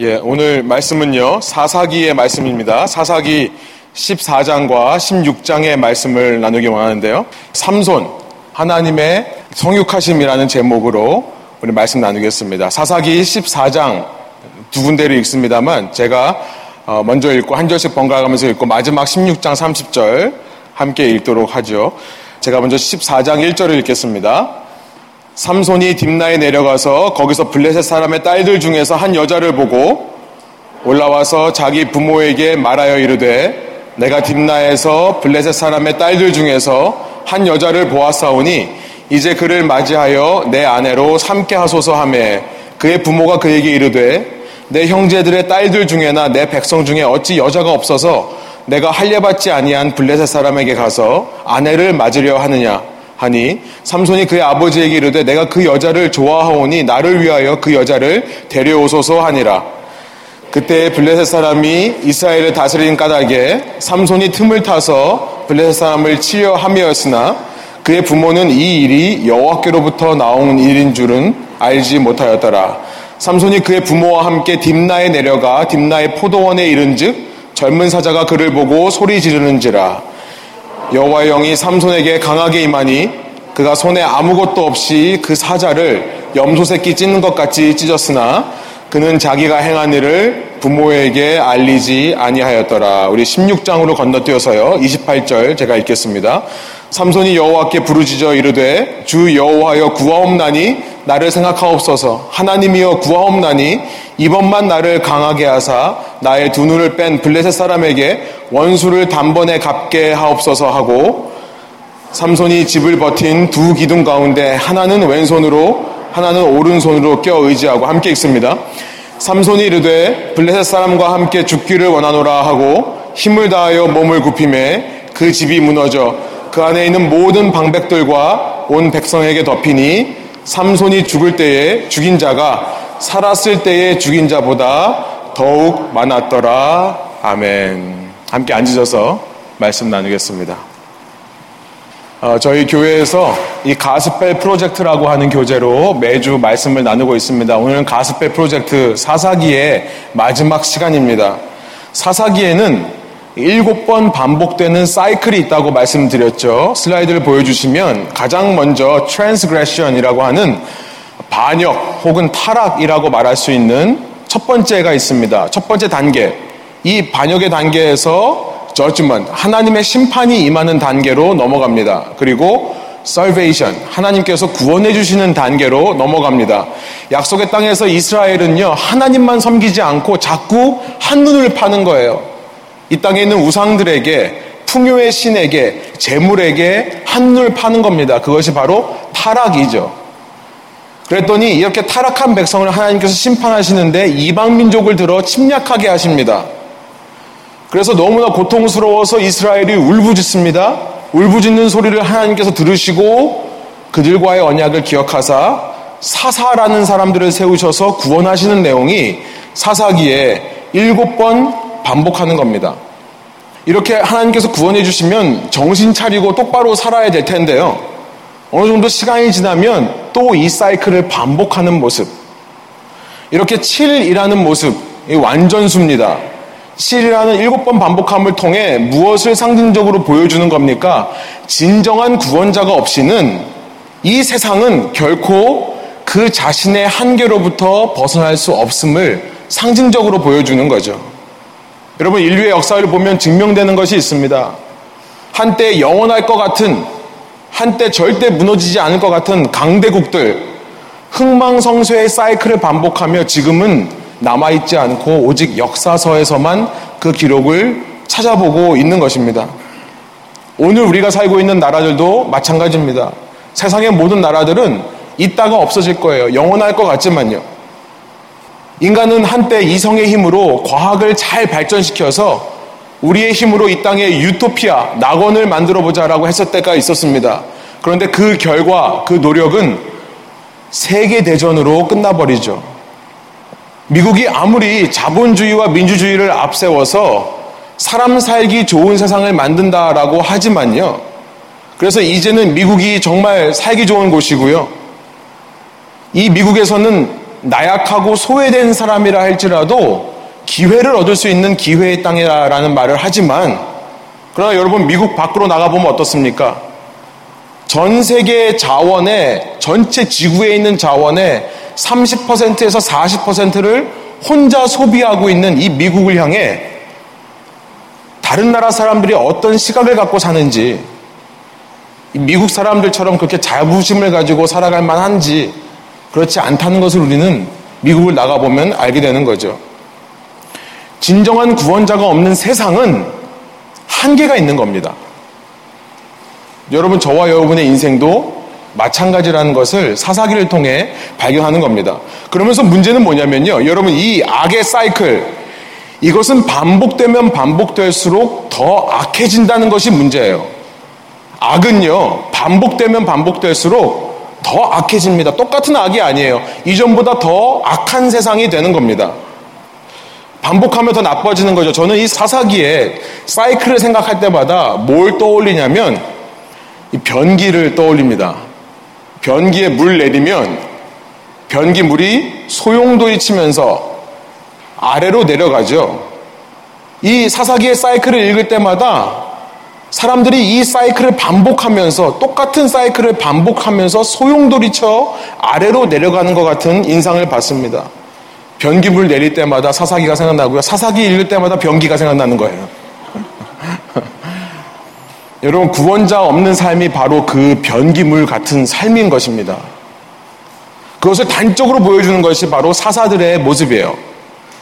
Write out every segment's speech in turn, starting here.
예, 오늘 말씀은요, 사사기의 말씀입니다. 사사기 14장과 16장의 말씀을 나누기 원하는데요. 삼손, 하나님의 성육하심이라는 제목으로 우리 말씀 나누겠습니다. 사사기 14장 두 군데를 읽습니다만 제가 어, 먼저 읽고 한 절씩 번갈아가면서 읽고 마지막 16장 30절 함께 읽도록 하죠. 제가 먼저 14장 1절을 읽겠습니다. 삼손이 딥나에 내려가서 거기서 블레셋 사람의 딸들 중에서 한 여자를 보고 올라와서 자기 부모에게 말하여 이르되 내가 딥나에서 블레셋 사람의 딸들 중에서 한 여자를 보았사오니 이제 그를 맞이하여 내 아내로 삼게 하소서 하매 그의 부모가 그에게 이르되 내 형제들의 딸들 중에나 내 백성 중에 어찌 여자가 없어서 내가 할례받지 아니한 블레셋 사람에게 가서 아내를 맞으려 하느냐 하니 삼손이 그의 아버지에게 이르되 내가 그 여자를 좋아하오니 나를 위하여 그 여자를 데려오소서 하니라. 그때 블레셋 사람이 이스라엘을 다스린 까닭에 삼손이 틈을 타서 블레셋 사람을 치려 함이었으나 그의 부모는 이 일이 여호와께로부터 나온 일인 줄은 알지 못하였더라. 삼손이 그의 부모와 함께 딥나에 내려가 딥나의 포도원에 이른즉 젊은 사자가 그를 보고 소리 지르는지라 여호와의 영이 삼손에게 강하게 임하니 그가 손에 아무것도 없이 그 사자를 염소 새끼 찢는 것 같이 찢었으나 그는 자기가 행한 일을 부모에게 알리지 아니하였더라. 우리 16장으로 건너뛰어서요. 28절 제가 읽겠습니다. 삼손이 여호와께 부르짖어 이르되 주 여호와여 구하옵나니 나를 생각하옵소서 하나님이여 구하옵나니 이번만 나를 강하게 하사 나의 두 눈을 뺀 블레셋 사람에게 원수를 단번에 갚게 하옵소서 하고 삼손이 집을 버틴 두 기둥 가운데 하나는 왼손으로 하나는 오른손으로 껴 의지하고 함께 읽습니다. 삼손이 이르되 블레셋 사람과 함께 죽기를 원하노라 하고 힘을 다하여 몸을 굽힘에 그 집이 무너져 그 안에 있는 모든 방백들과 온 백성에게 덮이니 삼손이 죽을 때에 죽인 자가 살았을 때에 죽인 자보다 더욱 많았더라. 아멘. 함께 앉으셔서 말씀 나누겠습니다. 어, 저희 교회에서 이 가스펠 프로젝트라고 하는 교재로 매주 말씀을 나누고 있습니다. 오늘은 가스펠 프로젝트 사사기의 마지막 시간입니다. 사사기에는 일곱 번 반복되는 사이클이 있다고 말씀드렸죠. 슬라이드를 보여주시면 가장 먼저 transgression이라고 하는 반역 혹은 타락이라고 말할 수 있는 첫 번째가 있습니다. 첫 번째 단계. 이 반역의 단계에서 judgment, 하나님의 심판이 임하는 단계로 넘어갑니다. 그리고 salvation, 하나님께서 구원해 주시는 단계로 넘어갑니다. 약속의 땅에서 이스라엘은요, 하나님만 섬기지 않고 자꾸 한눈을 파는 거예요. 이 땅에 있는 우상들에게, 풍요의 신에게, 재물에게 한눈을 파는 겁니다. 그것이 바로 타락이죠. 그랬더니 이렇게 타락한 백성을 하나님께서 심판하시는데 이방 민족을 들어 침략하게 하십니다. 그래서 너무나 고통스러워서 이스라엘이 울부짖습니다. 울부짖는 소리를 하나님께서 들으시고 그들과의 언약을 기억하사 사사라는 사람들을 세우셔서 구원하시는 내용이 사사기에 일곱 번 반복하는 겁니다. 이렇게 하나님께서 구원해 주시면 정신 차리고 똑바로 살아야 될 텐데요. 어느 정도 시간이 지나면 또 이 사이클을 반복하는 모습. 이렇게 7이라는 모습, 완전수입니다. 7이라는 일곱 번 반복함을 통해 무엇을 상징적으로 보여주는 겁니까? 진정한 구원자가 없이는 이 세상은 결코 그 자신의 한계로부터 벗어날 수 없음을 상징적으로 보여주는 거죠. 여러분, 인류의 역사를 보면 증명되는 것이 있습니다. 한때 영원할 것 같은, 한때 절대 무너지지 않을 것 같은 강대국들, 흥망성쇠의 사이클을 반복하며 지금은 남아있지 않고 오직 역사서에서만 그 기록을 찾아보고 있는 것입니다. 오늘 우리가 살고 있는 나라들도 마찬가지입니다. 세상의 모든 나라들은 있다가 없어질 거예요. 영원할 것 같지만요. 인간은 한때 이성의 힘으로 과학을 잘 발전시켜서 우리의 힘으로 이 땅에 유토피아, 낙원을 만들어 보자라고 했을 때가 있었습니다. 그런데 그 결과, 그 노력은 세계대전으로 끝나버리죠. 미국이 아무리 자본주의와 민주주의를 앞세워서 사람 살기 좋은 세상을 만든다라고 하지만요. 그래서 이제는 미국이 정말 살기 좋은 곳이고요. 이 미국에서는 나약하고 소외된 사람이라 할지라도 기회를 얻을 수 있는 기회의 땅이라는 말을 하지만 그러나 여러분 미국 밖으로 나가보면 어떻습니까? 전 세계 자원의 전체 지구에 있는 자원의 30%에서 40%를 혼자 소비하고 있는 이 미국을 향해 다른 나라 사람들이 어떤 시각을 갖고 사는지 미국 사람들처럼 그렇게 자부심을 가지고 살아갈 만한지 그렇지 않다는 것을 우리는 미국을 나가보면 알게 되는 거죠. 진정한 구원자가 없는 세상은 한계가 있는 겁니다. 여러분, 저와 여러분의 인생도 마찬가지라는 것을 사사기를 통해 발견하는 겁니다. 그러면서 문제는 뭐냐면요. 여러분, 이 악의 사이클, 이것은 반복되면 반복될수록 더 악해진다는 것이 문제예요. 악은요, 반복되면 반복될수록 더 악해집니다. 똑같은 악이 아니에요. 이전보다 더 악한 세상이 되는 겁니다. 반복하면 더 나빠지는 거죠. 저는 이 사사기에 사이클을 생각할 때마다 뭘 떠올리냐면 변기를 떠올립니다. 변기에 물 내리면 변기 물이 소용돌이 치면서 아래로 내려가죠. 이 사사기의 사이클을 읽을 때마다 사람들이 이 사이클을 반복하면서 똑같은 사이클을 반복하면서 소용돌이쳐 아래로 내려가는 것 같은 인상을 받습니다. 변기물 내릴 때마다 사사기가 생각나고요. 사사기 읽을 때마다 변기가 생각나는 거예요. 여러분, 구원자 없는 삶이 바로 그 변기물 같은 삶인 것입니다. 그것을 단적으로 보여주는 것이 바로 사사들의 모습이에요.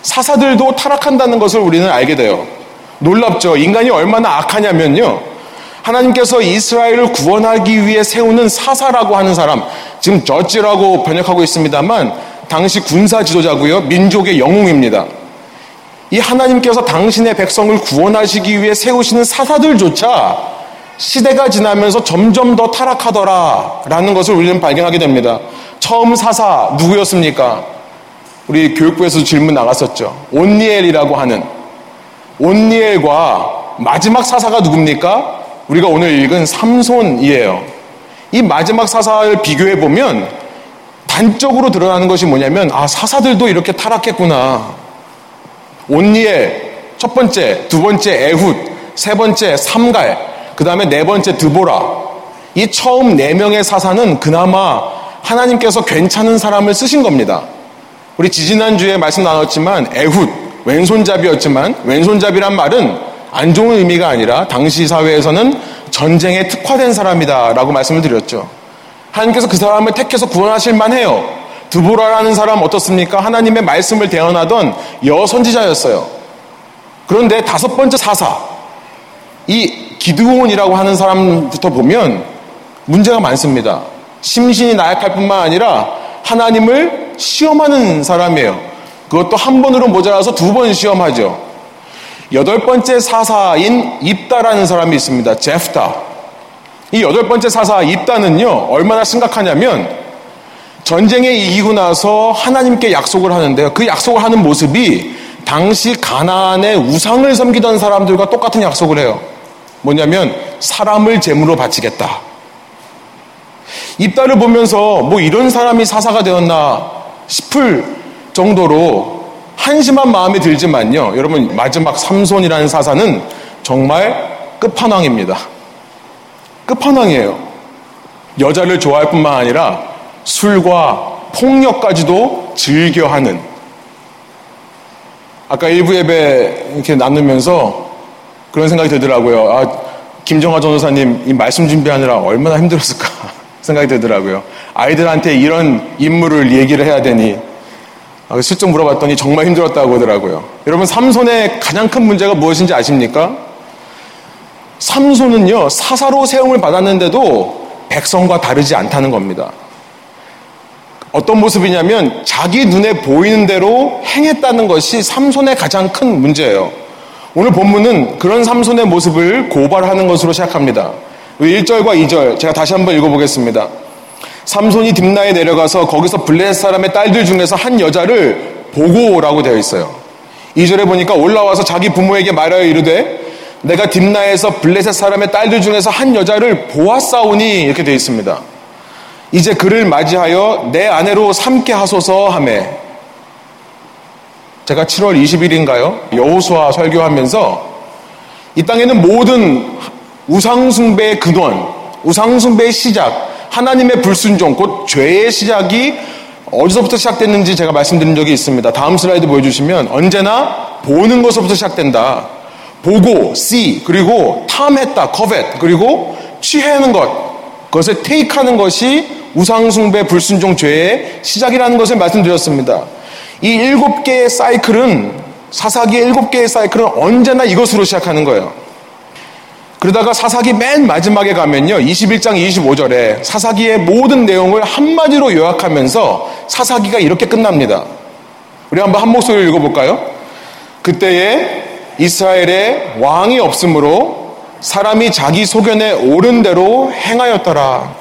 사사들도 타락한다는 것을 우리는 알게 돼요. 놀랍죠? 인간이 얼마나 악하냐면요. 하나님께서 이스라엘을 구원하기 위해 세우는 사사라고 하는 사람, 지금 저지라고 번역하고 있습니다만, 당시 군사 지도자고요. 민족의 영웅입니다. 이 하나님께서 당신의 백성을 구원하시기 위해 세우시는 사사들조차 시대가 지나면서 점점 더 타락하더라 라는 것을 우리는 발견하게 됩니다. 처음 사사 누구였습니까? 우리 교육부에서 질문 나갔었죠. 온니엘이라고 하는 온니엘과 마지막 사사가 누굽니까? 우리가 오늘 읽은 삼손이에요. 이 마지막 사사를 비교해 보면 단적으로 드러나는 것이 뭐냐면 아 사사들도 이렇게 타락했구나. 온니엘 첫 번째, 두 번째 에훗, 세 번째 삼갈, 그 다음에 네 번째 드보라. 이 처음 네 명의 사사는 그나마 하나님께서 괜찮은 사람을 쓰신 겁니다. 우리 지지난주에 말씀 나눴지만 에훗 왼손잡이였지만 왼손잡이란 말은 안 좋은 의미가 아니라 당시 사회에서는 전쟁에 특화된 사람이다 라고 말씀을 드렸죠. 하나님께서 그 사람을 택해서 구원하실 만해요. 드보라라는 사람 어떻습니까? 하나님의 말씀을 대언하던 여선지자였어요. 그런데 다섯 번째 사사, 이 기드온이라고 하는 사람부터 보면 문제가 많습니다. 심신이 나약할 뿐만 아니라 하나님을 시험하는 사람이에요. 그것도 한 번으로 모자라서 두 번 시험하죠. 여덟 번째 사사인 입다라는 사람이 있습니다. 제프타. 이 여덟 번째 사사 입다는요, 얼마나 심각하냐면, 전쟁에 이기고 나서 하나님께 약속을 하는데요. 그 약속을 하는 모습이 당시 가나안의 우상을 섬기던 사람들과 똑같은 약속을 해요. 뭐냐면, 사람을 제물로 바치겠다. 입다를 보면서 뭐 이런 사람이 사사가 되었나 싶을 정도로 한심한 마음이 들지만요. 여러분, 마지막 삼손이라는 사사는 정말 끝판왕입니다. 끝판왕이에요. 여자를 좋아할 뿐만 아니라 술과 폭력까지도 즐겨하는. 아까 일부 예배 이렇게 나누면서 그런 생각이 들더라고요. 아, 김정화 전도사님 이 말씀 준비하느라 얼마나 힘들었을까 생각이 들더라고요. 아이들한테 이런 인물을 얘기를 해야 되니 아, 슬쩍 물어봤더니 정말 힘들었다고 하더라고요. 여러분 삼손의 가장 큰 문제가 무엇인지 아십니까? 삼손은요 사사로 세움을 받았는데도 백성과 다르지 않다는 겁니다. 어떤 모습이냐면 자기 눈에 보이는 대로 행했다는 것이 삼손의 가장 큰 문제예요. 오늘 본문은 그런 삼손의 모습을 고발하는 것으로 시작합니다. 1절과 2절 제가 다시 한번 읽어보겠습니다. 삼손이 딥나에 내려가서 거기서 블레셋 사람의 딸들 중에서 한 여자를 보고 오라고 되어 있어요. 2절에 보니까 올라와서 자기 부모에게 말하여 이르되 내가 딥나에서 블레셋 사람의 딸들 중에서 한 여자를 보았사오니 이렇게 되어 있습니다. 이제 그를 맞이하여 내 아내로 삼게 하소서 하매 제가 7월 20일인가요? 여호수아 설교하면서 이 땅에는 모든 우상숭배의 근원, 우상숭배의 시작, 하나님의 불순종, 곧 죄의 시작이 어디서부터 시작됐는지 제가 말씀드린 적이 있습니다. 다음 슬라이드 보여주시면 언제나 보는 것부터 시작된다. 보고, see, 그리고 탐했다, covet, 그리고 취하는 것, 그것을 테이크하는 것이 우상숭배 불순종 죄의 시작이라는 것을 말씀드렸습니다. 이 일곱 개의 사이클은 사사기의 일곱 개의 사이클은 언제나 이것으로 시작하는 거예요. 그러다가 사사기 맨 마지막에 가면요. 21장 25절에 사사기의 모든 내용을 한마디로 요약하면서 사사기가 이렇게 끝납니다. 우리 한번 한 목소리를 읽어볼까요? 그때에 이스라엘에 왕이 없으므로 사람이 자기 소견에 옳은 대로 행하였더라.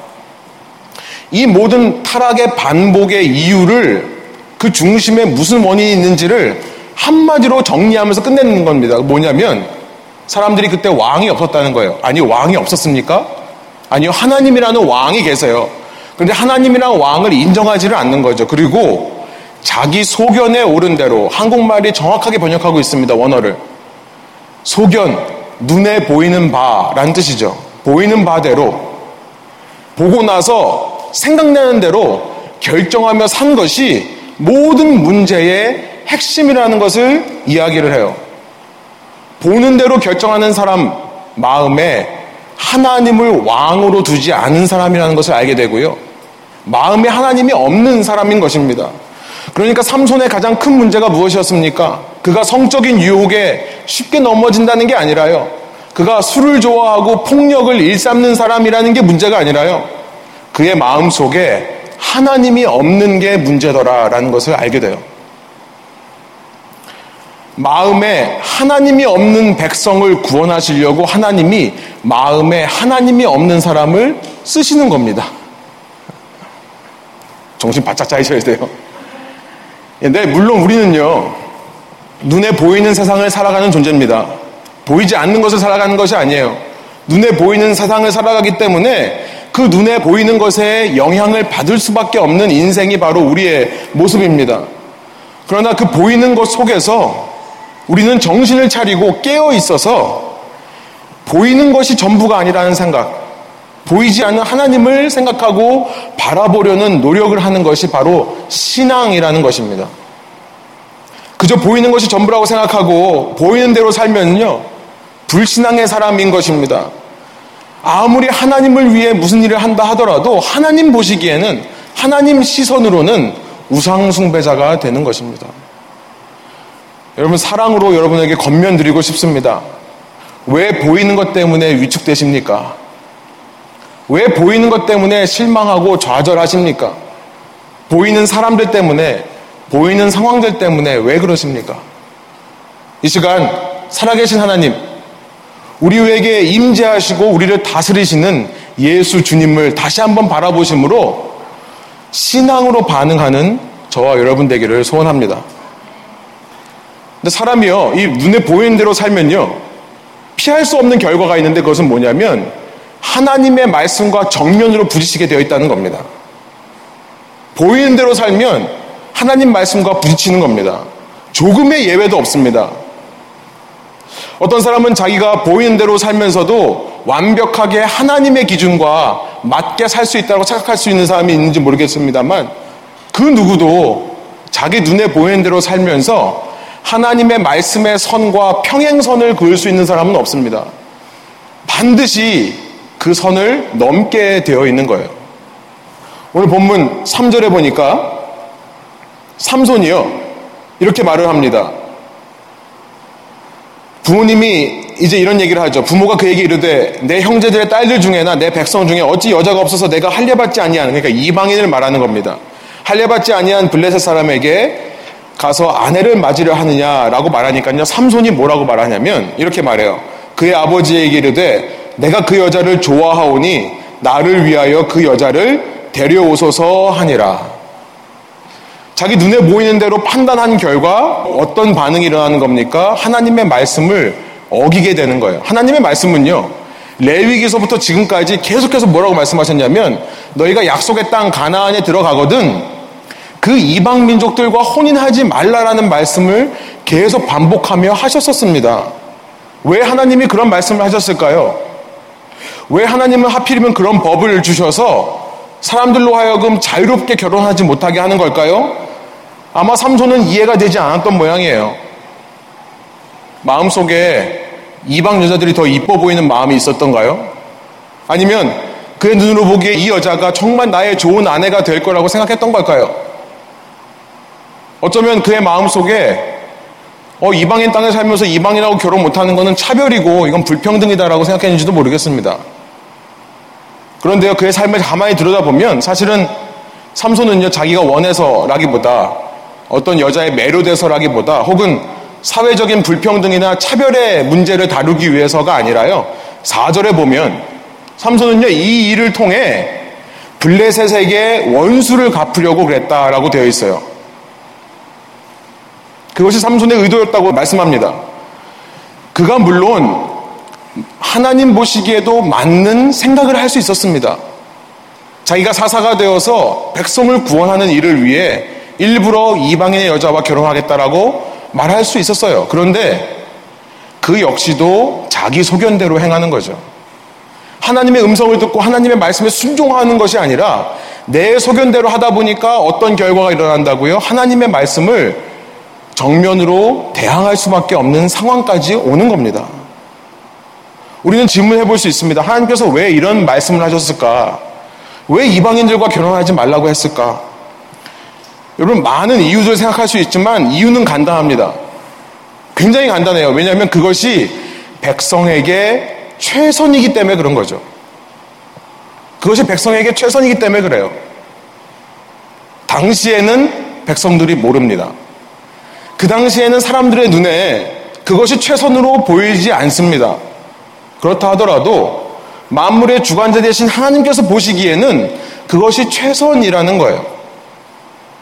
이 모든 타락의 반복의 이유를 그 중심에 무슨 원인이 있는지를 한마디로 정리하면서 끝내는 겁니다. 뭐냐면 사람들이 그때 왕이 없었다는 거예요. 아니, 왕이 없었습니까? 아니요, 하나님이라는 왕이 계세요. 그런데 하나님이라는 왕을 인정하지를 않는 거죠. 그리고 자기 소견에 오른 대로 한국말이 정확하게 번역하고 있습니다. 원어를. 소견, 눈에 보이는 바라는 뜻이죠. 보이는 바대로 보고 나서 생각나는 대로 결정하며 산 것이 모든 문제의 핵심이라는 것을 이야기를 해요. 보는 대로 결정하는 사람 마음에 하나님을 왕으로 두지 않은 사람이라는 것을 알게 되고요. 마음에 하나님이 없는 사람인 것입니다. 그러니까 삼손의 가장 큰 문제가 무엇이었습니까? 그가 성적인 유혹에 쉽게 넘어진다는 게 아니라요. 그가 술을 좋아하고 폭력을 일삼는 사람이라는 게 문제가 아니라요. 그의 마음 속에 하나님이 없는 게 문제더라라는 것을 알게 돼요. 마음에 하나님이 없는 백성을 구원하시려고 하나님이 마음에 하나님이 없는 사람을 쓰시는 겁니다. 정신 바짝 차리셔야 돼요. 근데 물론 우리는요, 눈에 보이는 세상을 살아가는 존재입니다. 보이지 않는 것을 살아가는 것이 아니에요. 눈에 보이는 세상을 살아가기 때문에 그 눈에 보이는 것에 영향을 받을 수밖에 없는 인생이 바로 우리의 모습입니다. 그러나 그 보이는 것 속에서 우리는 정신을 차리고 깨어 있어서 보이는 것이 전부가 아니라는 생각, 보이지 않는 하나님을 생각하고 바라보려는 노력을 하는 것이 바로 신앙이라는 것입니다. 그저 보이는 것이 전부라고 생각하고 보이는 대로 살면요, 불신앙의 사람인 것입니다. 아무리 하나님을 위해 무슨 일을 한다 하더라도 하나님 보시기에는 하나님 시선으로는 우상숭배자가 되는 것입니다. 여러분 사랑으로 여러분에게 건면드리고 싶습니다. 왜 보이는 것 때문에 위축되십니까? 왜 보이는 것 때문에 실망하고 좌절하십니까? 보이는 사람들 때문에, 보이는 상황들 때문에 왜 그러십니까? 이 시간 살아계신 하나님, 우리에게 임재하시고 우리를 다스리시는 예수 주님을 다시 한번 바라보심으로 신앙으로 반응하는 저와 여러분 되기를 소원합니다. 근데 사람이요, 이 눈에 보이는 대로 살면요, 피할 수 없는 결과가 있는데 그것은 뭐냐면 하나님의 말씀과 정면으로 부딪히게 되어 있다는 겁니다. 보이는 대로 살면 하나님 말씀과 부딪히는 겁니다. 조금의 예외도 없습니다. 어떤 사람은 자기가 보이는 대로 살면서도 완벽하게 하나님의 기준과 맞게 살 수 있다고 생각할 수 있는 사람이 있는지 모르겠습니다만 그 누구도 자기 눈에 보이는 대로 살면서 하나님의 말씀의 선과 평행선을 그을 수 있는 사람은 없습니다. 반드시 그 선을 넘게 되어 있는 거예요. 오늘 본문 3절에 보니까 삼손이요. 이렇게 말을 합니다. 부모님이 이제 이런 얘기를 하죠. 부모가 그에게 이르되 내 형제들의 딸들 중에나 내 백성 중에 어찌 여자가 없어서 내가 할례받지 아니하는 그러니까 이방인을 말하는 겁니다. 할례받지 아니한 블레셋 사람에게 가서 아내를 맞으려 하느냐라고 말하니까요. 삼손이 뭐라고 말하냐면 이렇게 말해요. 그의 아버지에게 이르되 내가 그 여자를 좋아하오니 나를 위하여 그 여자를 데려오소서 하니라. 자기 눈에 보이는 대로 판단한 결과 어떤 반응이 일어나는 겁니까? 하나님의 말씀을 어기게 되는 거예요. 하나님의 말씀은요, 레위기서부터 지금까지 계속해서 뭐라고 말씀하셨냐면 너희가 약속의 땅 가나안에 들어가거든 그 이방 민족들과 혼인하지 말라라는 말씀을 계속 반복하며 하셨었습니다. 왜 하나님이 그런 말씀을 하셨을까요? 왜 하나님은 하필이면 그런 법을 주셔서 사람들로 하여금 자유롭게 결혼하지 못하게 하는 걸까요? 아마 삼손은 이해가 되지 않았던 모양이에요. 마음속에 이방 여자들이 더 이뻐 보이는 마음이 있었던가요? 아니면 그의 눈으로 보기에 이 여자가 정말 나의 좋은 아내가 될 거라고 생각했던 걸까요? 어쩌면 그의 마음 속에 어, 이방인 땅에 살면서 이방인하고 결혼 못하는 것은 차별이고 이건 불평등이다라고 생각했는지도 모르겠습니다. 그런데요, 그의 삶을 가만히 들여다보면 사실은 삼손은요, 자기가 원해서라기보다 어떤 여자의 매료돼서라기보다 혹은 사회적인 불평등이나 차별의 문제를 다루기 위해서가 아니라요, 4절에 보면 삼손은요, 이 일을 통해 블레셋에게 원수를 갚으려고 그랬다라고 되어 있어요. 그것이 삼손의 의도였다고 말씀합니다. 그가 물론 하나님 보시기에도 맞는 생각을 할 수 있었습니다. 자기가 사사가 되어서 백성을 구원하는 일을 위해 일부러 이방인의 여자와 결혼하겠다라고 말할 수 있었어요. 그런데 그 역시도 자기 소견대로 행하는 거죠. 하나님의 음성을 듣고 하나님의 말씀에 순종하는 것이 아니라 내 소견대로 하다 보니까 어떤 결과가 일어난다고요? 하나님의 말씀을 정면으로 대항할 수밖에 없는 상황까지 오는 겁니다. 우리는 질문해 볼 수 있습니다. 하나님께서 왜 이런 말씀을 하셨을까? 왜 이방인들과 결혼하지 말라고 했을까? 여러분, 많은 이유들 생각할 수 있지만 이유는 간단합니다. 굉장히 간단해요. 왜냐하면 그것이 백성에게 최선이기 때문에 그런 거죠. 그것이 백성에게 최선이기 때문에 그래요. 당시에는 백성들이 모릅니다. 그 당시에는 사람들의 눈에 그것이 최선으로 보이지 않습니다. 그렇다 하더라도 만물의 주관자 되신 하나님께서 보시기에는 그것이 최선이라는 거예요.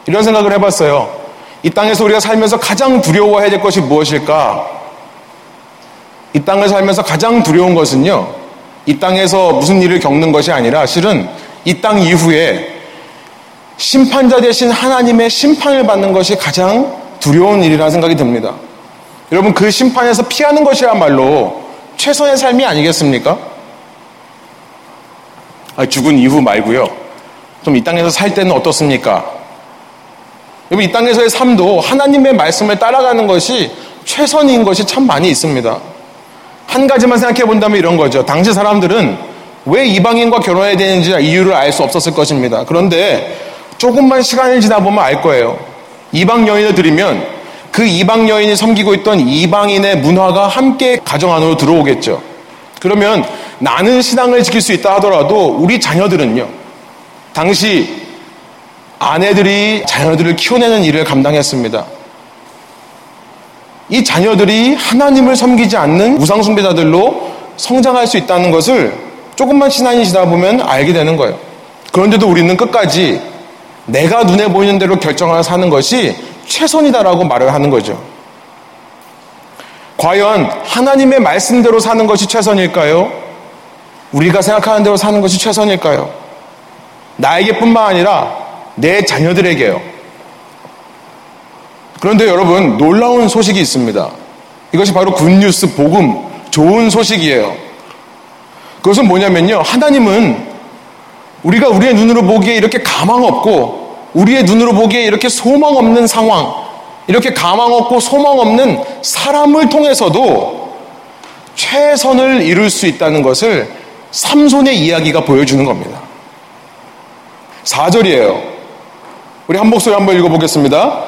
이런 생각을 해봤어요. 이 땅에서 우리가 살면서 가장 두려워해야 될 것이 무엇일까? 이 땅을 살면서 가장 두려운 것은요, 이 땅에서 무슨 일을 겪는 것이 아니라 실은 이 땅 이후에 심판자 대신 하나님의 심판을 받는 것이 가장 두려운 일이라는 생각이 듭니다. 여러분, 그 심판에서 피하는 것이야말로 최선의 삶이 아니겠습니까? 아, 죽은 이후 말고요. 좀 이 땅에서 살 때는 어떻습니까? 여러분 이 땅에서의 삶도 하나님의 말씀을 따라가는 것이 최선인 것이 참 많이 있습니다. 한 가지만 생각해 본다면 이런 거죠. 당시 사람들은 왜 이방인과 결혼해야 되는지 이유를 알 수 없었을 것입니다. 그런데 조금만 시간을 지나 보면 알 거예요. 이방 여인을 들이면 그 이방 여인이 섬기고 있던 이방인의 문화가 함께 가정 안으로 들어오겠죠. 그러면 나는 신앙을 지킬 수 있다 하더라도 우리 자녀들은요. 당시 아내들이 자녀들을 키워내는 일을 감당했습니다. 이 자녀들이 하나님을 섬기지 않는 우상숭배자들로 성장할 수 있다는 것을 조금만 신앙이 지나 보면 알게 되는 거예요. 그런데도 우리는 끝까지 내가 눈에 보이는 대로 결정하여 사는 것이 최선이다라고 말을 하는 거죠. 과연 하나님의 말씀대로 사는 것이 최선일까요? 우리가 생각하는 대로 사는 것이 최선일까요? 나에게뿐만 아니라 내 자녀들에게요. 그런데 여러분, 놀라운 소식이 있습니다. 이것이 바로 굿뉴스, 복음, 좋은 소식이에요. 그것은 뭐냐면요. 하나님은 우리가 우리의 눈으로 보기에 이렇게 가망 없고 우리의 눈으로 보기에 이렇게 소망 없는 상황, 이렇게 가망 없고 소망 없는 사람을 통해서도 최선을 이룰 수 있다는 것을 삼손의 이야기가 보여주는 겁니다. 4절이에요. 우리 한 목소리 한번 읽어보겠습니다.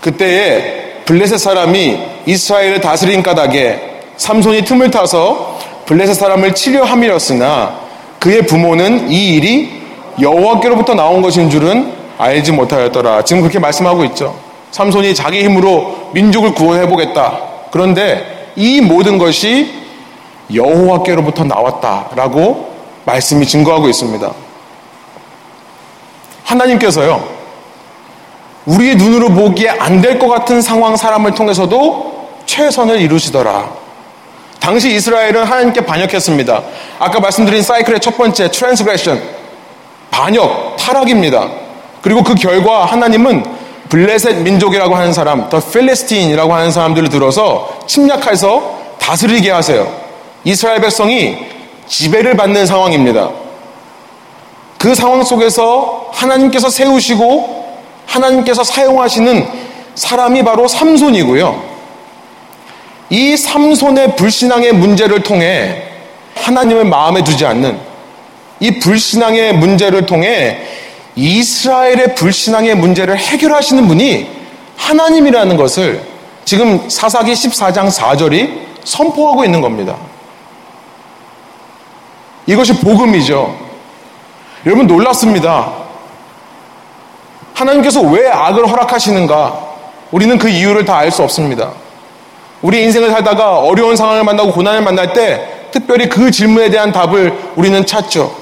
그때에 블레셋 사람이 이스라엘을 다스린 까닭에 삼손이 틈을 타서 블레셋 사람을 치료함이었으나 그의 부모는 이 일이 여호와께로부터 나온 것인 줄은 알지 못하였더라. 지금 그렇게 말씀하고 있죠. 삼손이 자기 힘으로 민족을 구원해 보겠다. 그런데 이 모든 것이 여호와께로부터 나왔다라고 말씀이 증거하고 있습니다. 하나님께서요. 우리의 눈으로 보기에 안 될 것 같은 상황 사람을 통해서도 최선을 이루시더라. 당시 이스라엘은 하나님께 반역했습니다. 아까 말씀드린 사이클의 첫 번째 transgression 반역, 타락입니다. 그리고 그 결과 하나님은 블레셋 민족이라고 하는 사람, 더 필리스틴이라고 하는 사람들을 들어서 침략해서 다스리게 하세요. 이스라엘 백성이 지배를 받는 상황입니다. 그 상황 속에서 하나님께서 세우시고 하나님께서 사용하시는 사람이 바로 삼손이고요. 이 삼손의 불신앙의 문제를 통해 하나님을 마음에 두지 않는 이 불신앙의 문제를 통해 이스라엘의 불신앙의 문제를 해결하시는 분이 하나님이라는 것을 지금 사사기 14장 4절이 선포하고 있는 겁니다. 이것이 복음이죠. 여러분 놀랐습니다. 하나님께서 왜 악을 허락하시는가? 우리는 그 이유를 다 알 수 없습니다. 우리 인생을 살다가 어려운 상황을 만나고 고난을 만날 때 특별히 그 질문에 대한 답을 우리는 찾죠.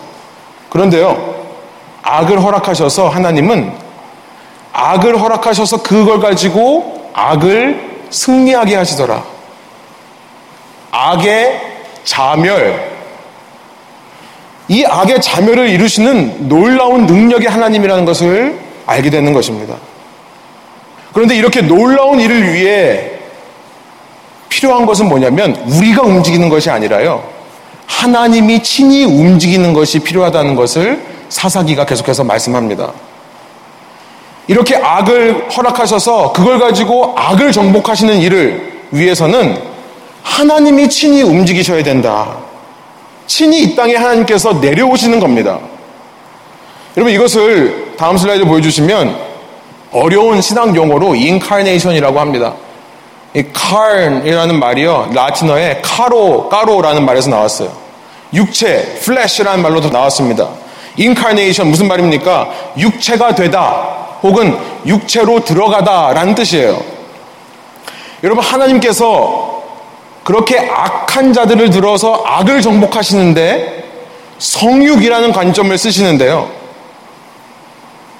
그런데요, 악을 허락하셔서 하나님은 악을 허락하셔서 그걸 가지고 악을 승리하게 하시더라. 악의 자멸. 이 악의 자멸을 이루시는 놀라운 능력의 하나님이라는 것을 알게 되는 것입니다. 그런데 이렇게 놀라운 일을 위해 필요한 것은 뭐냐면 우리가 움직이는 것이 아니라요. 하나님이 친히 움직이는 것이 필요하다는 것을 사사기가 계속해서 말씀합니다. 이렇게 악을 허락하셔서 그걸 가지고 악을 정복하시는 일을 위해서는 하나님이 친히 움직이셔야 된다. 친히 이 땅에 하나님께서 내려오시는 겁니다. 여러분 이것을 다음 슬라이드 보여주시면 어려운 신앙 용어로 incarnation이라고 합니다. 이 carn이라는 말이요 라틴어의 caro caro라는 말에서 나왔어요. 육체, flesh라는 말로도 나왔습니다. incarnation 무슨 말입니까? 육체가 되다 혹은 육체로 들어가다 라는 뜻이에요. 여러분 하나님께서 그렇게 악한 자들을 들어서 악을 정복하시는데 성육이라는 관점을 쓰시는데요.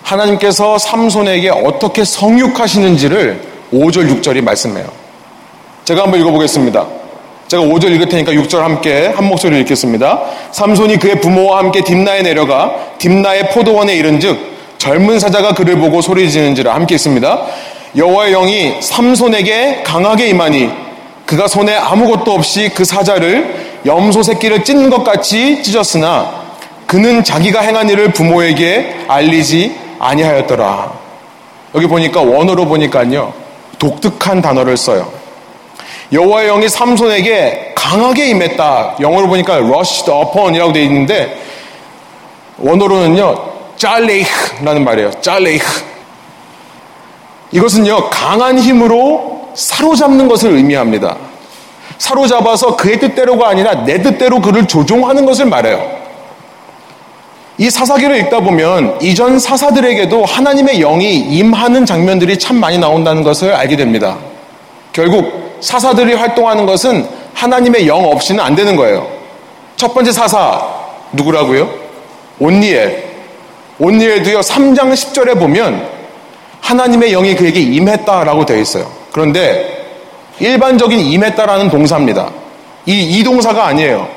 하나님께서 삼손에게 어떻게 성육하시는지를 5절, 6절이 말씀해요. 제가 한번 읽어보겠습니다. 제가 5절 읽을 테니까 6절 함께 한 목소리 읽겠습니다. 삼손이 그의 부모와 함께 딥나에 내려가 딥나의 포도원에 이른즉 젊은 사자가 그를 보고 소리 지는지라 함께 있습니다. 여호와의 영이 삼손에게 강하게 임하니 그가 손에 아무것도 없이 그 사자를 염소 새끼를 찢는 것 같이 찢었으나 그는 자기가 행한 일을 부모에게 알리지 아니하였더라. 여기 보니까 원어로 보니까요 독특한 단어를 써요. 여호와의 영이 삼손에게 강하게 임했다. 영어로 보니까 rushed upon이라고 되어 있는데 원어로는요 짤레이흐라는 말이에요. 짤레이흐. 이것은요 강한 힘으로 사로잡는 것을 의미합니다. 사로잡아서 그의 뜻대로가 아니라 내 뜻대로 그를 조종하는 것을 말해요. 이 사사기를 읽다 보면 이전 사사들에게도 하나님의 영이 임하는 장면들이 참 많이 나온다는 것을 알게 됩니다. 결국 사사들이 활동하는 것은 하나님의 영 없이는 안 되는 거예요. 첫 번째 사사 누구라고요? 온니엘. 온니엘도요 3장 10절에 보면 하나님의 영이 그에게 임했다라고 되어 있어요. 그런데 일반적인 임했다라는 동사입니다. 이, 이 동사가 아니에요.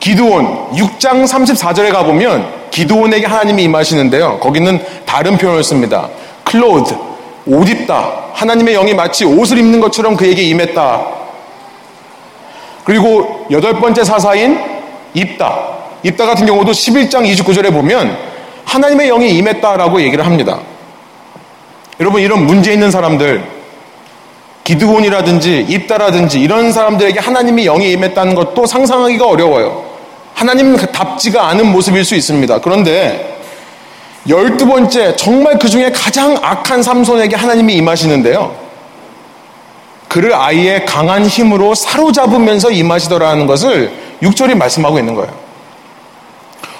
기드온 6장 34절에 가보면 기드온에게 하나님이 임하시는데요. 거기는 다른 표현을 씁니다. 클로드, 옷 입다. 하나님의 영이 마치 옷을 입는 것처럼 그에게 임했다. 그리고 여덟 번째 사사인 입다. 입다 같은 경우도 11장 29절에 보면 하나님의 영이 임했다라고 얘기를 합니다. 여러분 이런 문제 있는 사람들 기드곤이라든지 입다라든지 이런 사람들에게 하나님이 영이 임했다는 것도 상상하기가 어려워요. 하나님은 답지가 않은 모습일 수 있습니다. 그런데 열두 번째, 정말 그 중에 가장 악한 삼손에게 하나님이 임하시는데요. 그를 아이의 강한 힘으로 사로잡으면서 임하시더라는 것을 6절이 말씀하고 있는 거예요.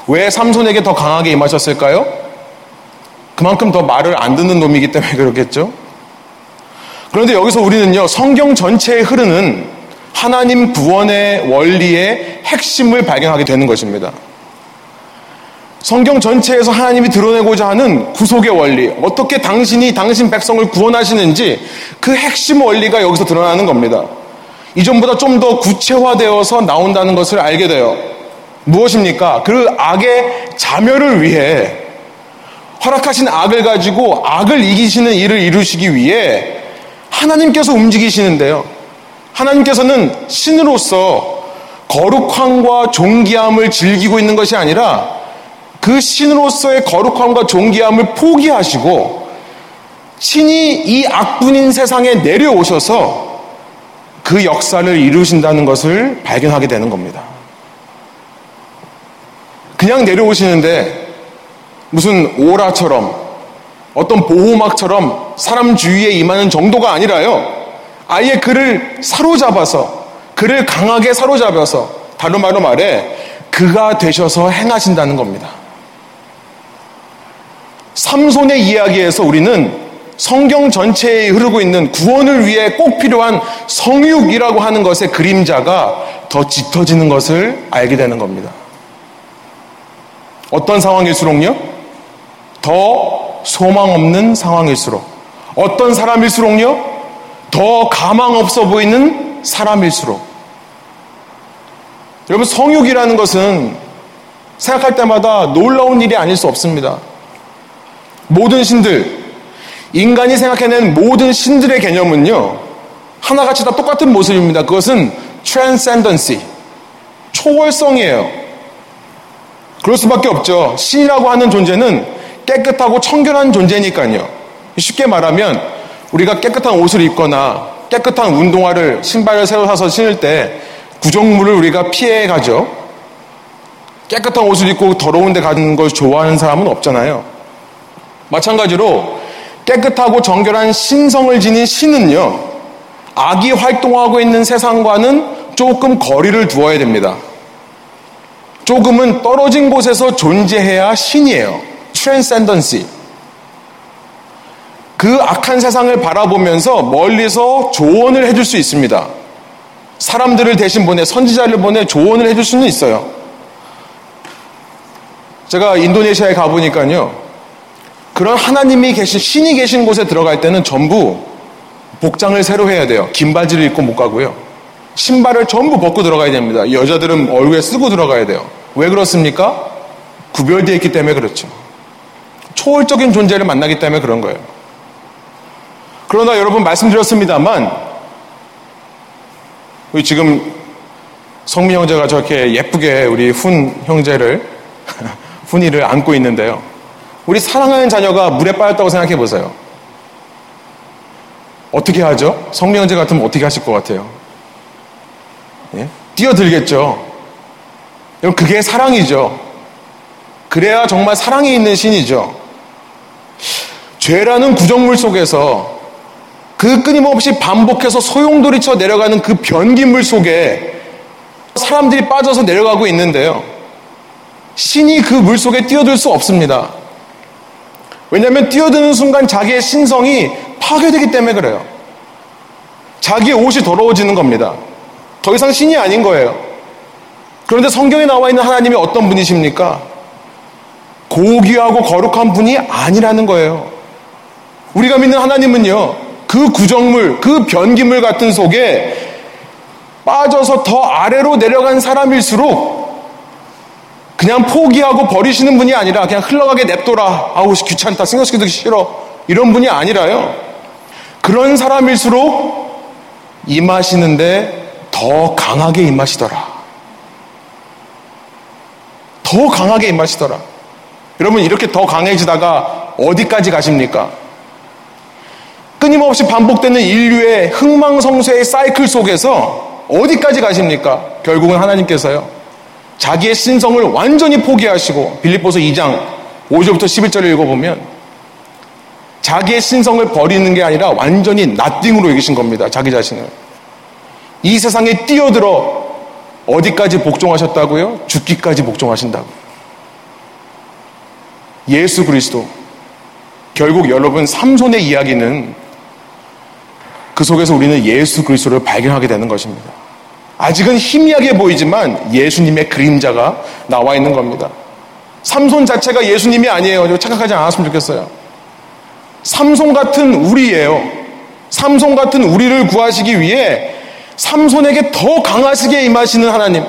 왜 삼손에게 더 강하게 임하셨을까요? 그만큼 더 말을 안 듣는 놈이기 때문에 그렇겠죠? 그런데 여기서 우리는요, 성경 전체에 흐르는 하나님 구원의 원리의 핵심을 발견하게 되는 것입니다. 성경 전체에서 하나님이 드러내고자 하는 구속의 원리, 어떻게 당신이 당신 백성을 구원하시는지 그 핵심 원리가 여기서 드러나는 겁니다. 이전보다 좀 더 구체화되어서 나온다는 것을 알게 돼요. 무엇입니까? 그 악의 자멸을 위해 허락하신 악을 가지고 악을 이기시는 일을 이루시기 위해 하나님께서 움직이시는데요. 하나님께서는 신으로서 거룩함과 존귀함을 즐기고 있는 것이 아니라 그 신으로서의 거룩함과 존귀함을 포기하시고 신이 이 악분인 세상에 내려오셔서 그 역사를 이루신다는 것을 발견하게 되는 겁니다. 그냥 내려오시는데 무슨 오라처럼 어떤 보호막처럼 사람 주위에 임하는 정도가 아니라요. 아예 그를 사로잡아서 그를 강하게 사로잡아서 다른 말로 말해 그가 되셔서 행하신다는 겁니다. 삼손의 이야기에서 우리는 성경 전체에 흐르고 있는 구원을 위해 꼭 필요한 성육이라고 하는 것의 그림자가 더 짙어지는 것을 알게 되는 겁니다. 어떤 상황일수록요? 더 소망 없는 상황일수록. 어떤 사람일수록요? 더 가망 없어 보이는 사람일수록. 여러분, 성육이라는 것은 생각할 때마다 놀라운 일이 아닐 수 없습니다. 모든 신들, 인간이 생각해낸 모든 신들의 개념은요, 하나같이 다 똑같은 모습입니다. 그것은 transcendency, 초월성이에요. 그럴 수밖에 없죠. 신이라고 하는 존재는 깨끗하고 청결한 존재니까요. 쉽게 말하면 우리가 깨끗한 옷을 입거나 깨끗한 운동화를 신발을 새로 사서 신을 때 구정물을 우리가 피해 가죠. 깨끗한 옷을 입고 더러운 데 가는 걸 좋아하는 사람은 없잖아요. 마찬가지로 깨끗하고 정결한 신성을 지닌 신은요, 악이 활동하고 있는 세상과는 조금 거리를 두어야 됩니다. 조금은 떨어진 곳에서 존재해야 신이에요. 트랜센던시. 그 악한 세상을 바라보면서 멀리서 조언을 해줄 수 있습니다. 사람들을 대신 보내, 선지자를 보내 조언을 해줄 수는 있어요. 제가 인도네시아에 가보니까요. 그런 하나님이 계신, 신이 계신 곳에 들어갈 때는 전부 복장을 새로 해야 돼요. 긴 바지를 입고 못 가고요. 신발을 전부 벗고 들어가야 됩니다. 여자들은 얼굴에 쓰고 들어가야 돼요. 왜 그렇습니까? 구별되어 있기 때문에 그렇죠. 초월적인 존재를 만나기 때문에 그런 거예요. 그러나 여러분 말씀드렸습니다만, 우리 지금 성민 형제가 저렇게 예쁘게 우리 훈 형제를, 훈이를 안고 있는데요. 우리 사랑하는 자녀가 물에 빠졌다고 생각해 보세요. 어떻게 하죠? 성민 형제 같으면 어떻게 하실 것 같아요? 예? 뛰어들겠죠. 여러분, 그게 사랑이죠. 그래야 정말 사랑이 있는 신이죠. 죄라는 구정물 속에서 그 끊임없이 반복해서 소용돌이쳐 내려가는 그 변기물 속에 사람들이 빠져서 내려가고 있는데요. 신이 그 물 속에 뛰어들 수 없습니다. 왜냐하면 뛰어드는 순간 자기의 신성이 파괴되기 때문에 그래요. 자기의 옷이 더러워지는 겁니다. 더 이상 신이 아닌 거예요. 그런데 성경에 나와 있는 하나님이 어떤 분이십니까? 고귀하고 거룩한 분이 아니라는 거예요. 우리가 믿는 하나님은요, 그 구정물, 그 변기물 같은 속에 빠져서 더 아래로 내려간 사람일수록 그냥 포기하고 버리시는 분이 아니라 그냥 흘러가게 냅둬라. 아우, 귀찮다. 신경쓰기도 싫어. 이런 분이 아니라요. 그런 사람일수록 임하시는데 더 강하게 임하시더라. 더 강하게 임하시더라. 여러분, 이렇게 더 강해지다가 어디까지 가십니까? 끊임없이 반복되는 인류의 흥망성쇠의 사이클 속에서 어디까지 가십니까? 결국은 하나님께서요. 자기의 신성을 완전히 포기하시고 빌립보서 2장 5절부터 11절을 읽어보면 자기의 신성을 버리는 게 아니라 완전히 나띵으로 여기신 겁니다. 자기 자신을. 이 세상에 뛰어들어 어디까지 복종하셨다고요? 죽기까지 복종하신다고. 예수 그리스도. 결국 여러분 삼손의 이야기는 그 속에서 우리는 예수 그리스도를 발견하게 되는 것입니다. 아직은 희미하게 보이지만 예수님의 그림자가 나와 있는 겁니다. 삼손 자체가 예수님이 아니에요. 착각하지 않았으면 좋겠어요. 삼손 같은 우리예요. 삼손 같은 우리를 구하시기 위해 삼손에게 더 강하시게 임하시는 하나님.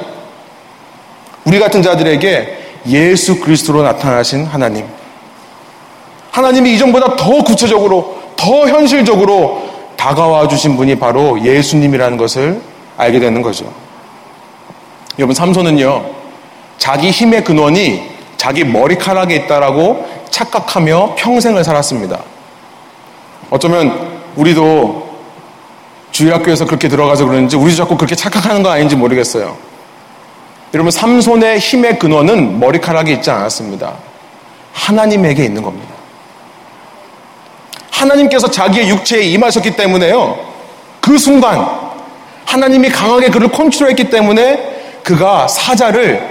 우리 같은 자들에게 예수 그리스도로 나타나신 하나님. 하나님이 이전보다 더 구체적으로, 더 현실적으로 다가와 주신 분이 바로 예수님이라는 것을 알게 되는 거죠. 여러분, 삼손은요, 자기 힘의 근원이 자기 머리카락에 있다라고 착각하며 평생을 살았습니다. 어쩌면 우리도 주일학교에서 그렇게 들어가서 그러는지 우리도 자꾸 그렇게 착각하는 거 아닌지 모르겠어요. 여러분, 삼손의 힘의 근원은 머리카락에 있지 않았습니다. 하나님에게 있는 겁니다. 하나님께서 자기의 육체에 임하셨기 때문에요. 그 순간 하나님이 강하게 그를 컨트롤했기 때문에 그가 사자를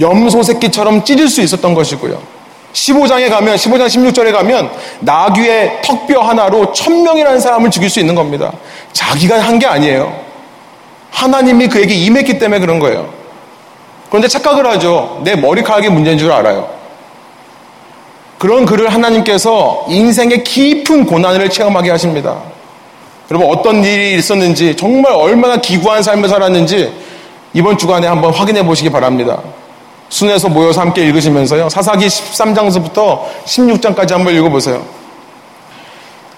염소 새끼처럼 찢을 수 있었던 것이고요. 15장에 가면 15장 16절에 가면 나귀의 턱뼈 하나로 천명이라는 사람을 죽일 수 있는 겁니다. 자기가 한 게 아니에요. 하나님이 그에게 임했기 때문에 그런 거예요. 그런데 착각을 하죠. 내 머리카락이 문제인 줄 알아요. 그런 그를 하나님께서 인생의 깊은 고난을 체험하게 하십니다. 여러분 어떤 일이 있었는지 정말 얼마나 기구한 삶을 살았는지 이번 주간에 한번 확인해 보시기 바랍니다. 순에서 모여서 함께 읽으시면서요. 사사기 13장서부터 16장까지 한번 읽어보세요.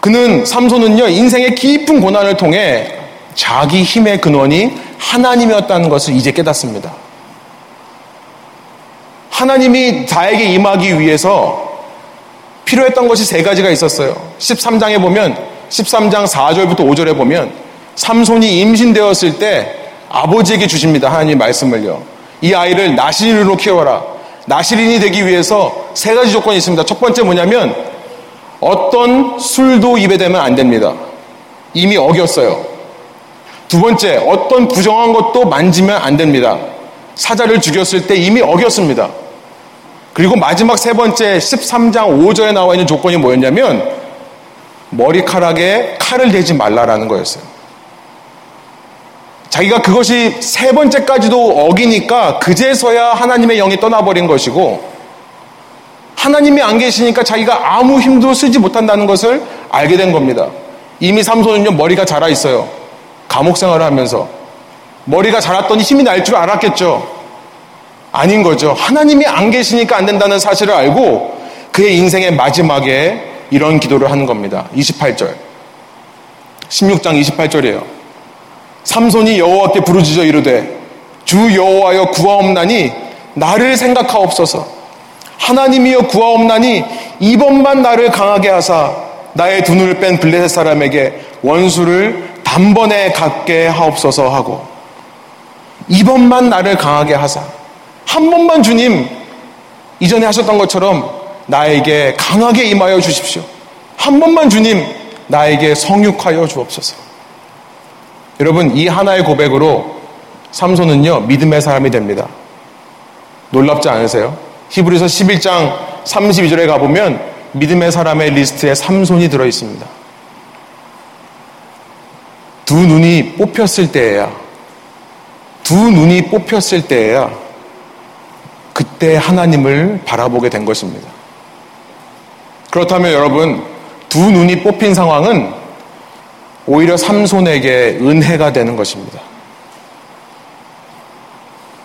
그는 삼손은요 인생의 깊은 고난을 통해 자기 힘의 근원이 하나님이었다는 것을 이제 깨닫습니다. 하나님이 자에게 임하기 위해서 필요했던 것이 세 가지가 있었어요. 13장에 보면 13장 4절부터 5절에 보면 삼손이 임신되었을 때 아버지에게 주십니다. 하나님 말씀을요. 이 아이를 나시린으로 키워라. 나시린이 되기 위해서 세 가지 조건이 있습니다. 첫 번째 뭐냐면 어떤 술도 입에 대면 안 됩니다. 이미 어겼어요. 두 번째, 어떤 부정한 것도 만지면 안 됩니다. 사자를 죽였을 때 이미 어겼습니다. 그리고 마지막 세 번째 13장 5절에 나와 있는 조건이 뭐였냐면 머리카락에 칼을 대지 말라라는 거였어요. 자기가 그것이 세 번째까지도 어기니까 그제서야 하나님의 영이 떠나버린 것이고 하나님이 안 계시니까 자기가 아무 힘도 쓰지 못한다는 것을 알게 된 겁니다. 이미 삼손은요 머리가 자라 있어요. 감옥 생활을 하면서 머리가 자랐더니 힘이 날 줄 알았겠죠. 아닌 거죠. 하나님이 안 계시니까 안 된다는 사실을 알고 그의 인생의 마지막에 이런 기도를 하는 겁니다. 28절. 16장 28절이에요. 삼손이 여호와께 부르짖어 이르되 주 여호와여 구하옵나니 나를 생각하옵소서. 하나님이여 구하옵나니 이번만 나를 강하게 하사 나의 두 눈을 뺀 블레셋 사람에게 원수를 단번에 갖게 하옵소서 하고 이번만 나를 강하게 하사 한 번만 주님 이전에 하셨던 것처럼 나에게 강하게 임하여 주십시오. 한 번만 주님 나에게 성육하여 주옵소서. 여러분 이 하나의 고백으로 삼손은요 믿음의 사람이 됩니다. 놀랍지 않으세요? 히브리서 11장 32절에 가보면 믿음의 사람의 리스트에 삼손이 들어 있습니다. 두 눈이 뽑혔을 때에야 두 눈이 뽑혔을 때에야 그때 하나님을 바라보게 된 것입니다. 그렇다면 여러분 두 눈이 뽑힌 상황은 오히려 삼손에게 은혜가 되는 것입니다.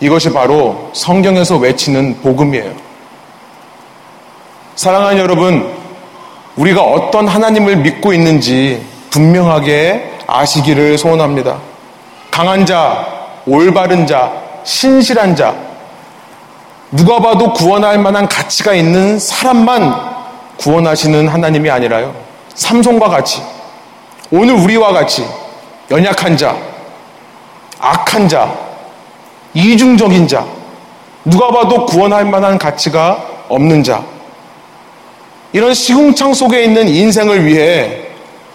이것이 바로 성경에서 외치는 복음이에요. 사랑하는 여러분, 우리가 어떤 하나님을 믿고 있는지 분명하게 아시기를 소원합니다. 강한 자, 올바른 자, 신실한 자, 누가 봐도 구원할 만한 가치가 있는 사람만 구원하시는 하나님이 아니라요. 삼손과 같이, 오늘 우리와 같이 연약한 자, 악한 자, 이중적인 자, 누가 봐도 구원할 만한 가치가 없는 자, 이런 시궁창 속에 있는 인생을 위해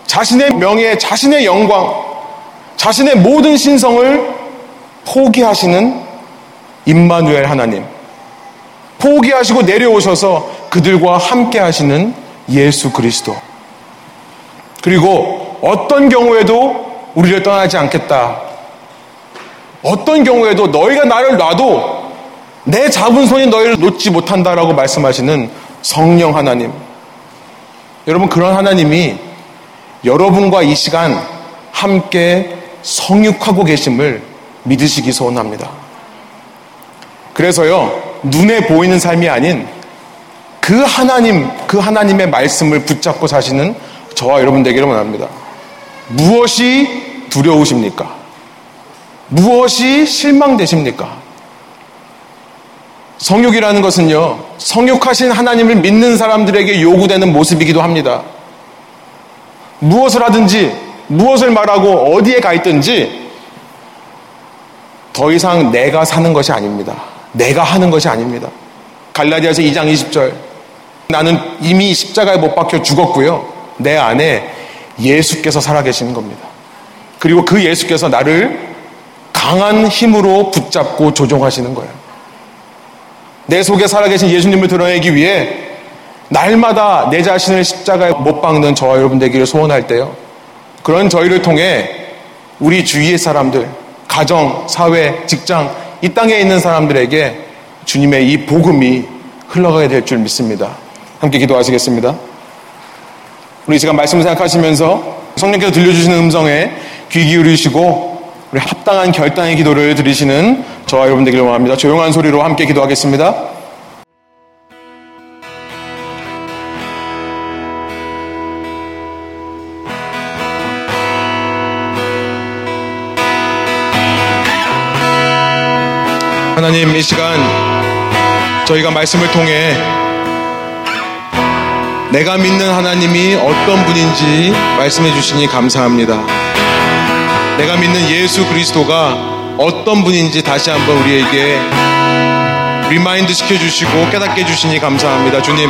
자신의 명예, 자신의 영광, 자신의 모든 신성을 포기하시는 임마누엘 하나님. 포기하시고 내려오셔서 그들과 함께 하시는 예수 그리스도. 그리고 어떤 경우에도 우리를 떠나지 않겠다. 어떤 경우에도 너희가 나를 놔도 내 잡은 손이 너희를 놓지 못한다라고 말씀하시는 성령 하나님. 여러분, 그런 하나님이 여러분과 이 시간 함께 성육하고 계심을 믿으시기 소원합니다. 그래서요, 눈에 보이는 삶이 아닌 그 하나님, 그 하나님의 말씀을 붙잡고 사시는 저와 여러분 되기를 원합니다. 무엇이 두려우십니까? 무엇이 실망되십니까? 성육이라는 것은요, 성육하신 하나님을 믿는 사람들에게 요구되는 모습이기도 합니다. 무엇을 하든지, 무엇을 말하고 어디에 가 있든지, 더 이상 내가 사는 것이 아닙니다. 내가 하는 것이 아닙니다. 갈라디아서 2장 20절. 나는 이미 십자가에 못 박혀 죽었고요. 내 안에 예수께서 살아계시는 겁니다. 그리고 그 예수께서 나를 강한 힘으로 붙잡고 조종하시는 거예요. 내 속에 살아계신 예수님을 드러내기 위해 날마다 내 자신을 십자가에 못 박는 저와 여러분 되기를 소원할 때요. 그런 저희를 통해 우리 주위의 사람들, 가정, 사회, 직장, 이 땅에 있는 사람들에게 주님의 이 복음이 흘러가게 될 줄 믿습니다. 함께 기도하시겠습니다. 우리 시간 말씀을 생각하시면서 성령께서 들려주시는 음성에 귀 기울이시고 우리 합당한 결단의 기도를 드리시는 저와 여러분 되기를 원합니다. 조용한 소리로 함께 기도하겠습니다. 하나님 이 시간 저희가 말씀을 통해 내가 믿는 하나님이 어떤 분인지 말씀해 주시니 감사합니다. 내가 믿는 예수 그리스도가 어떤 분인지 다시 한번 우리에게 remind 시켜주시고 깨닫게 해주시니 감사합니다. 주님,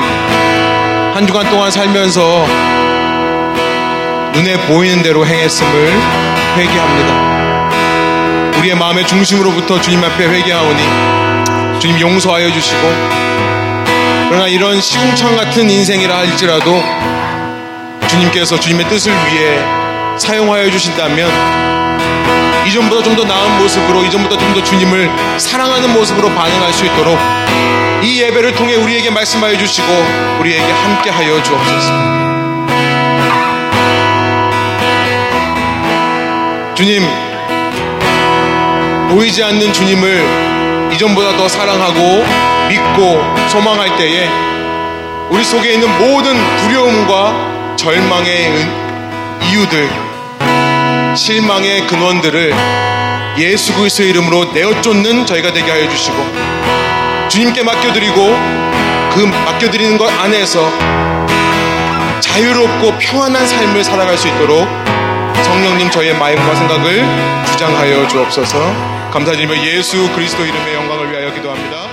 한 주간 동안 살면서 눈에 보이는 대로 행했음을 회개합니다. 우리의 마음의 중심으로부터 주님 앞에 회개하오니 주님 용서하여 주시고 그러나 이런 시궁창 같은 인생이라 할지라도 주님께서 주님의 뜻을 위해 사용하여 주신다면 이전보다 좀 더 나은 모습으로 이전보다 좀 더 주님을 사랑하는 모습으로 반응할 수 있도록 이 예배를 통해 우리에게 말씀하여 주시고 우리에게 함께 하여 주옵소서. 주님, 보이지 않는 주님을 이전보다 더 사랑하고 믿고 소망할 때에 우리 속에 있는 모든 두려움과 절망의 이유들, 실망의 근원들을 예수 그리스도의 이름으로 내어 쫓는 저희가 되게 하여 주시고 주님께 맡겨드리고 그 맡겨드리는 것 안에서 자유롭고 평안한 삶을 살아갈 수 있도록 성령님 저희의 마음과 생각을 주장하여 주옵소서 감사드리며 예수 그리스도 이름의 영광을 위하여 기도합니다.